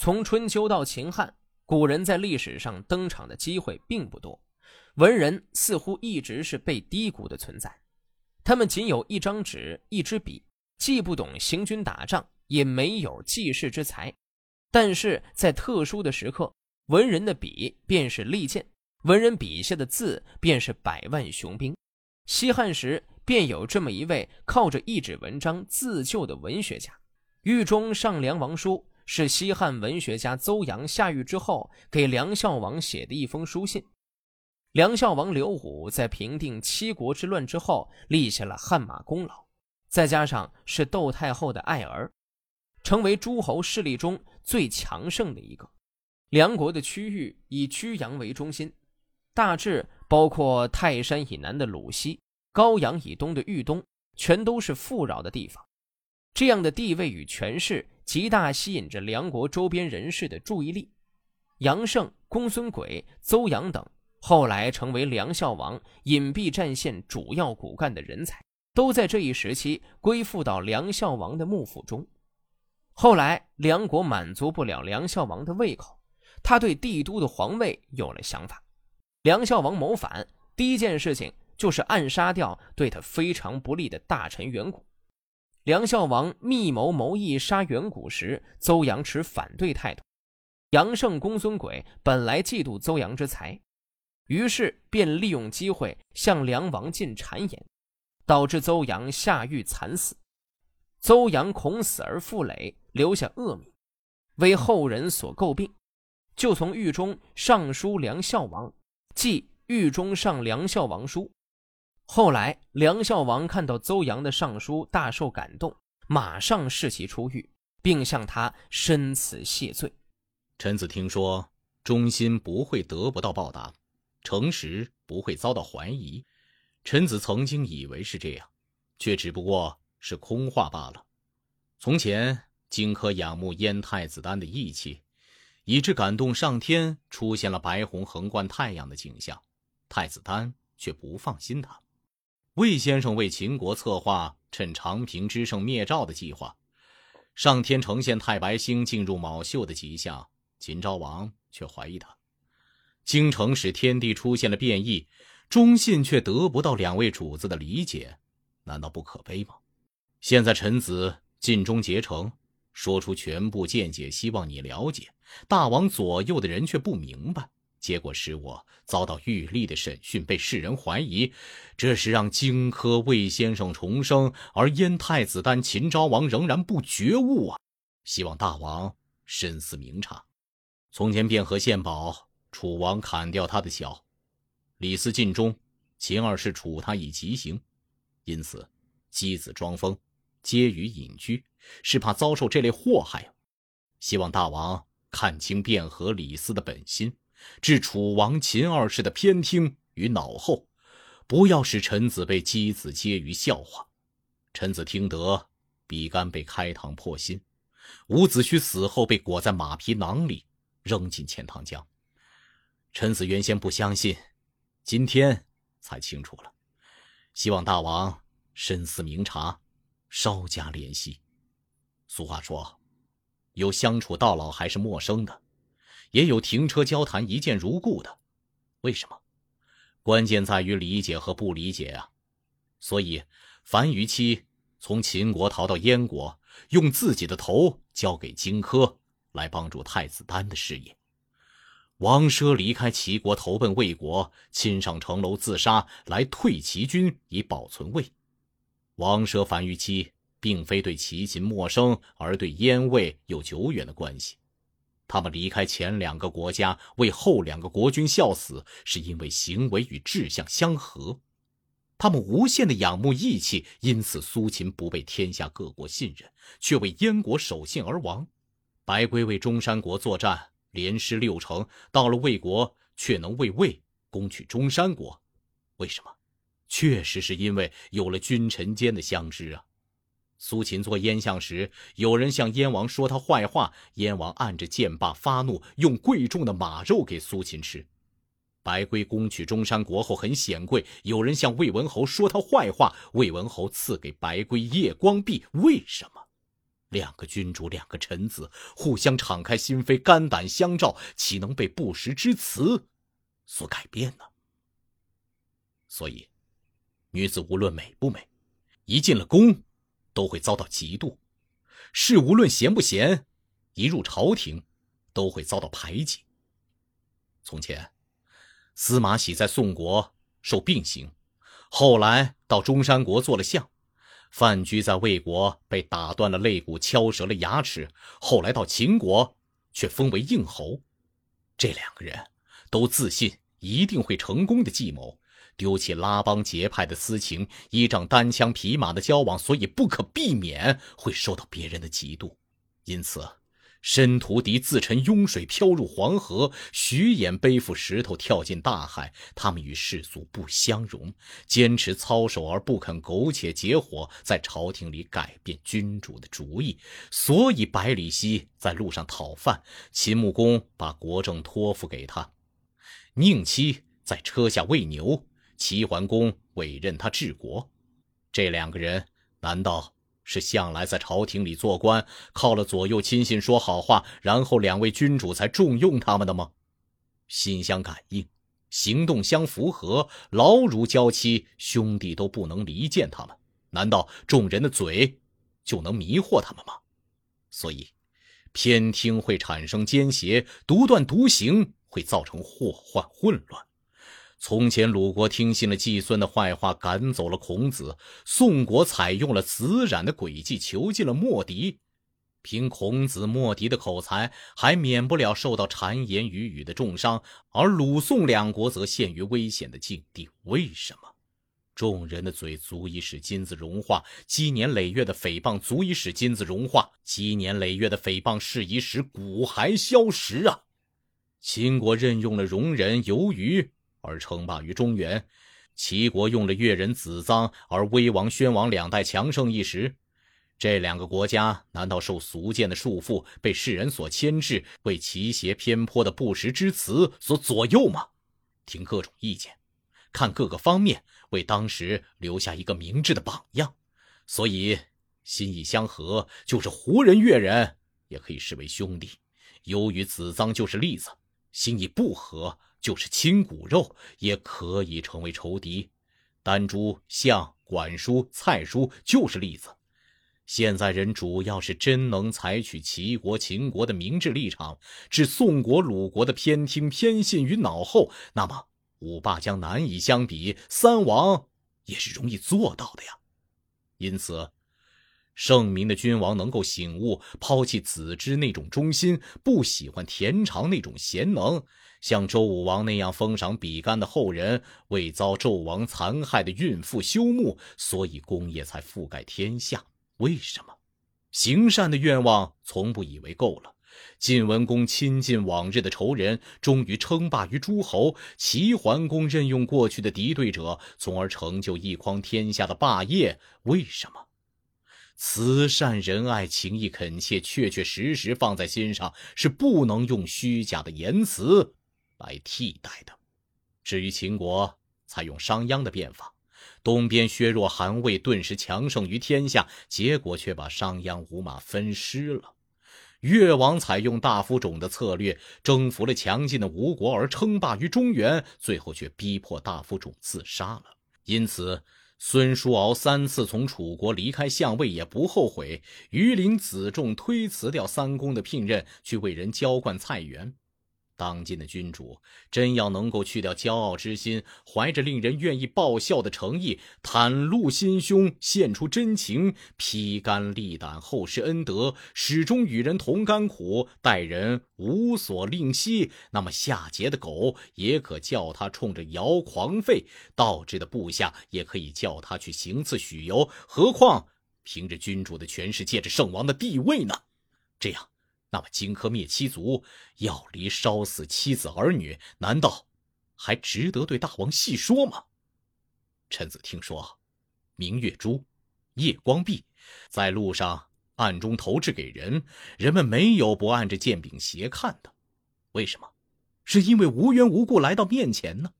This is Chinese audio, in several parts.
从春秋到秦汉，古人在历史上登场的机会并不多，文人似乎一直是被低估的存在。他们仅有一张纸、一支笔，既不懂行军打仗，也没有记事之才。但是在特殊的时刻，文人的笔便是利剑，文人笔下的字便是百万雄兵。西汉时便有这么一位靠着一纸文章自救的文学家，《狱中上梁王书》。是西汉文学家邹阳下狱之后给梁孝王写的一封书信。梁孝王刘武在平定七国之乱之后立下了汗马功劳，再加上是窦太后的爱儿，成为诸侯势力中最强盛的一个。梁国的区域以曲阳为中心，大致包括泰山以南的鲁西、高阳以东的豫东，全都是富饶的地方。这样的地位与权势。极大吸引着梁国周边人士的注意力，杨胜、公孙轨、邹阳等后来成为梁孝王隐蔽战线主要骨干的人才，都在这一时期归附到梁孝王的幕府中。后来梁国满足不了梁孝王的胃口，他对帝都的皇位有了想法。梁孝王谋反，第一件事情就是暗杀掉对他非常不利的大臣远古。梁孝王密谋谋议杀远古时，邹阳持反对态度。杨胜、公孙轨本来嫉妒邹阳之才，于是便利用机会向梁王进谗言，导致邹阳下狱惨死。邹阳恐死而负累，留下恶名，为后人所诟病，就从狱中上书梁孝王，即《狱中上梁孝王书》。后来，梁孝王看到邹阳的上书，大受感动，马上释其出狱，并向他申辞谢罪。臣子听说，忠心不会得不到报答，诚实不会遭到怀疑。臣子曾经以为是这样，却只不过是空话罢了。从前，荆轲仰慕燕太子丹的义气，以致感动上天，出现了白虹横贯太阳的景象，太子丹却不放心他。魏先生为秦国策划趁长平之胜灭赵的计划，上天呈现太白星进入卯宿的迹象，秦昭王却怀疑他。京城使天地出现了变异，忠信却得不到两位主子的理解，难道不可悲吗？现在臣子尽忠竭诚，说出全部见解，希望你了解。大王左右的人却不明白。结果使我遭到狱吏的审讯，被世人怀疑，这是让荆轲魏先生重生，而燕太子丹秦昭王仍然不觉悟啊！希望大王深思明察。从前卞和献宝，楚王砍掉他的脚；李斯尽忠，秦二世处他以极刑。因此，箕子装疯，皆于隐居，是怕遭受这类祸害！希望大王看清卞和、李斯的本心。置楚王秦二世的偏听于脑后，不要使臣子被箕子揭于笑话。臣子听得，比干被开膛破心，伍子胥死后被裹在马皮囊里，扔进钱塘江。臣子原先不相信，今天才清楚了。希望大王深思明察，稍加怜惜。俗话说，有相处到老还是陌生的。也有停车交谈一见如故的，为什么？关键在于理解和不理解啊！所以，樊於期从秦国逃到燕国，用自己的头交给荆轲，来帮助太子丹的事业。王奢离开齐国，投奔魏国，亲上城楼自杀，来退齐军以保存魏。王奢、樊於期并非对齐秦陌生，而对燕魏有久远的关系。他们离开前两个国家，为后两个国君效死，是因为行为与志向相合。他们无限的仰慕义气，因此苏秦不被天下各国信任，却为燕国守信而亡。白圭为中山国作战，连失六城，到了魏国却能为魏攻取中山国，为什么？确实是因为有了君臣间的相知啊。苏秦做燕相时，有人向燕王说他坏话，燕王按着剑把发怒，用贵重的马肉给苏秦吃。白圭攻取中山国后很显贵，有人向魏文侯说他坏话，魏文侯赐给白圭夜光璧，为什么？两个君主，两个臣子，互相敞开心扉，肝胆相照，岂能被不实之词所改变呢？所以，女子无论美不美，一进了宫，都会遭到嫉妒；是无论贤不贤，一入朝廷，都会遭到排挤。从前，司马喜在宋国受病刑，后来到中山国做了相。范雎在魏国被打断了肋骨，敲折了牙齿，后来到秦国却封为应侯。这两个人都自信一定会成功的计谋，丢弃拉帮结派的私情，依仗单枪匹马的交往，所以不可避免会受到别人的嫉妒。因此。申屠狄自沉雍水，飘入黄河；徐衍背负石头，跳进大海。他们与世俗不相容，坚持操守而不肯苟且结伙，在朝廷里改变君主的主意。所以，百里奚在路上讨饭，秦穆公把国政托付给他；宁戚在车下喂牛，齐桓公委任他治国。这两个人，难道？是向来在朝廷里做官，靠了左右亲信说好话，然后两位君主才重用他们的吗？心相感应，行动相符合，牢如娇妻，兄弟都不能离间他们。难道众人的嘴就能迷惑他们吗？所以，偏听会产生奸邪，独断独行会造成祸患混乱。从前，鲁国听信了季孙的坏话，赶走了孔子；宋国采用了子冉的诡计，囚禁了莫迪。凭孔子、莫迪的口才，还免不了受到谗言语语的重伤；而鲁、宋两国则陷于危险的境地。为什么？众人的嘴足以使金子融化，积年累月的诽谤足以使金子融化，积年累月的诽谤是以使骨骸消蚀啊！秦国任用了容人游于。而称霸于中原，齐国用了越人子臧，而威王、宣王两代强盛一时。这两个国家难道受俗见的束缚，被世人所牵制，为奇邪偏颇的不实之词所左右吗？听各种意见，看各个方面，为当时留下一个明智的榜样。所以，心意相合，就是胡人、越人也可以视为兄弟；由于子臧就是例子，心意不合。就是亲骨肉也可以成为仇敌，丹朱、相、管叔、蔡叔就是例子。现在人主要是真能采取齐国、秦国的明智立场，置宋国、鲁国的偏听偏信于脑后，那么五霸将难以相比，三王也是容易做到的呀。因此，圣明的君王能够醒悟，抛弃子之那种忠心，不喜欢田常那种贤能。像周武王那样封赏比干的后人，为遭纣王残害的孕妇修墓，所以功业才覆盖天下。为什么？行善的愿望从不以为够了。晋文公亲近往日的仇人，终于称霸于诸侯；齐桓公任用过去的敌对者，从而成就一匡天下的霸业。为什么？慈善仁爱、情义恳切，确确实实放在心上，是不能用虚假的言辞。来替代的。至于秦国，采用商鞅的变法，东边削弱韩魏，顿时强盛于天下，结果却把商鞅五马分尸了。越王采用大夫种的策略，征服了强劲的吴国，而称霸于中原，最后却逼迫大夫种自杀了。因此，孙叔敖三次从楚国离开相位也不后悔。榆林子仲推辞掉三公的聘任，去为人浇灌菜园。当今的君主真要能够去掉骄傲之心，怀着令人愿意报效的诚意，袒露心胸，献出真情，披肝沥胆厚施恩德，始终与人同甘苦，待人无所吝惜，那么下节的狗也可叫他冲着尧狂吠，倒置的部下也可以叫他去行刺许由。何况凭着君主的权势，借着圣王的地位呢？这样。那么荆轲灭七族，要离烧死妻子儿女，难道还值得对大王细说吗？臣子听说，明月珠、夜光璧在路上暗中投掷给人，人们没有不按着剑柄斜看的。为什么？是因为无缘无故来到面前呢？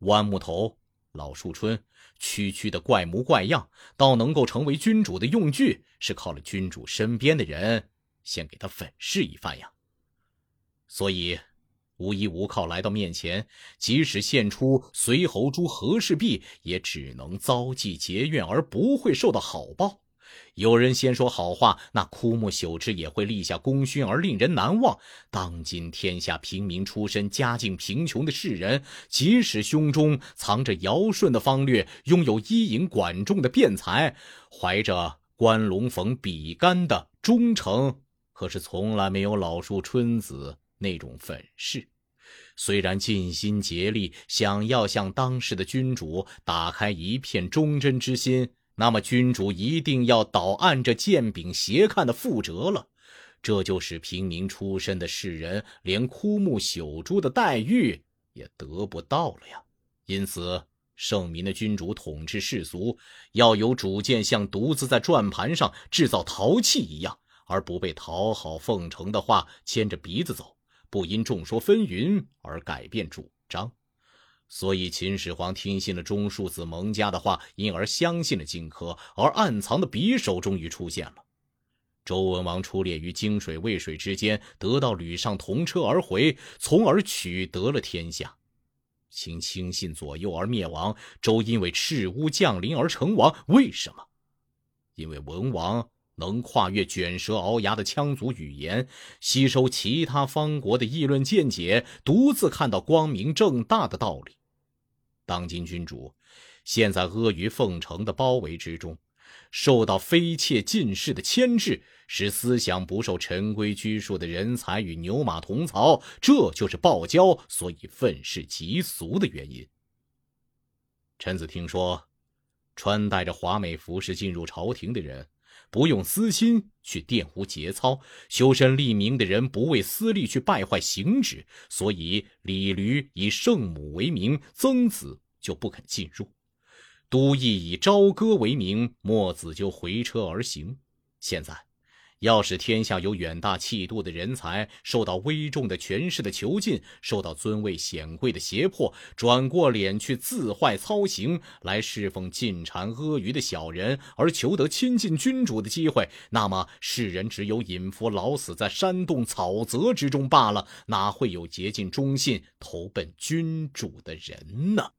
弯木头、老树春区区的怪模怪样，到能够成为君主的用具，是靠了君主身边的人先给他粉饰一番呀。所以，无依无靠来到面前，即使献出随侯珠和氏璧，也只能遭际结怨，而不会受到好报。有人先说好话，那枯木朽枝也会立下功勋而令人难忘。当今天下平民出身、家境贫穷的士人，即使胸中藏着尧舜的方略，拥有伊尹、管仲的辩才，怀着关龙逢比干的忠诚，可是从来没有老树春子那种粉饰。虽然尽心竭力想要向当时的君主打开一片忠贞之心。那么，君主一定要倒按着剑柄斜看的覆辙了，这就使平民出身的士人连枯木朽株的待遇也得不到了呀。因此，圣明的君主统治世俗，要有主见，像独自在转盘上制造陶器一样，而不被讨好奉承的话牵着鼻子走，不因众说纷纭而改变主张。所以，秦始皇听信了中庶子蒙家的话，因而相信了荆轲，而暗藏的匕首终于出现了。周文王出猎于泾水渭水之间，得到吕尚同车而回，从而取得了天下。秦轻信左右而灭亡，周因为赤乌降临而成王。为什么？因为文王能跨越卷舌鳌牙的羌族语言，吸收其他方国的议论见解，独自看到光明正大的道理。当今君主，陷在阿谀奉承的包围之中，受到妃妾近侍的牵制，使思想不受陈规拘束的人才与牛马同槽，这就是暴骄，所以愤世嫉俗的原因。臣子听说，穿戴着华美服饰进入朝廷的人，不用私心去玷污节操；修身立名的人，不为私利去败坏行止。所以李驴以圣母为名，曾子就不肯进入；都邑以朝歌为名，墨子就回车而行。现在。要使天下有远大气度的人才受到威重的权势的囚禁，受到尊位显贵的胁迫，转过脸去自坏操行，来侍奉进谗阿谀的小人，而求得亲近君主的机会，那么世人只有隐伏老死在山洞草泽之中罢了，哪会有竭尽忠信投奔君主的人呢？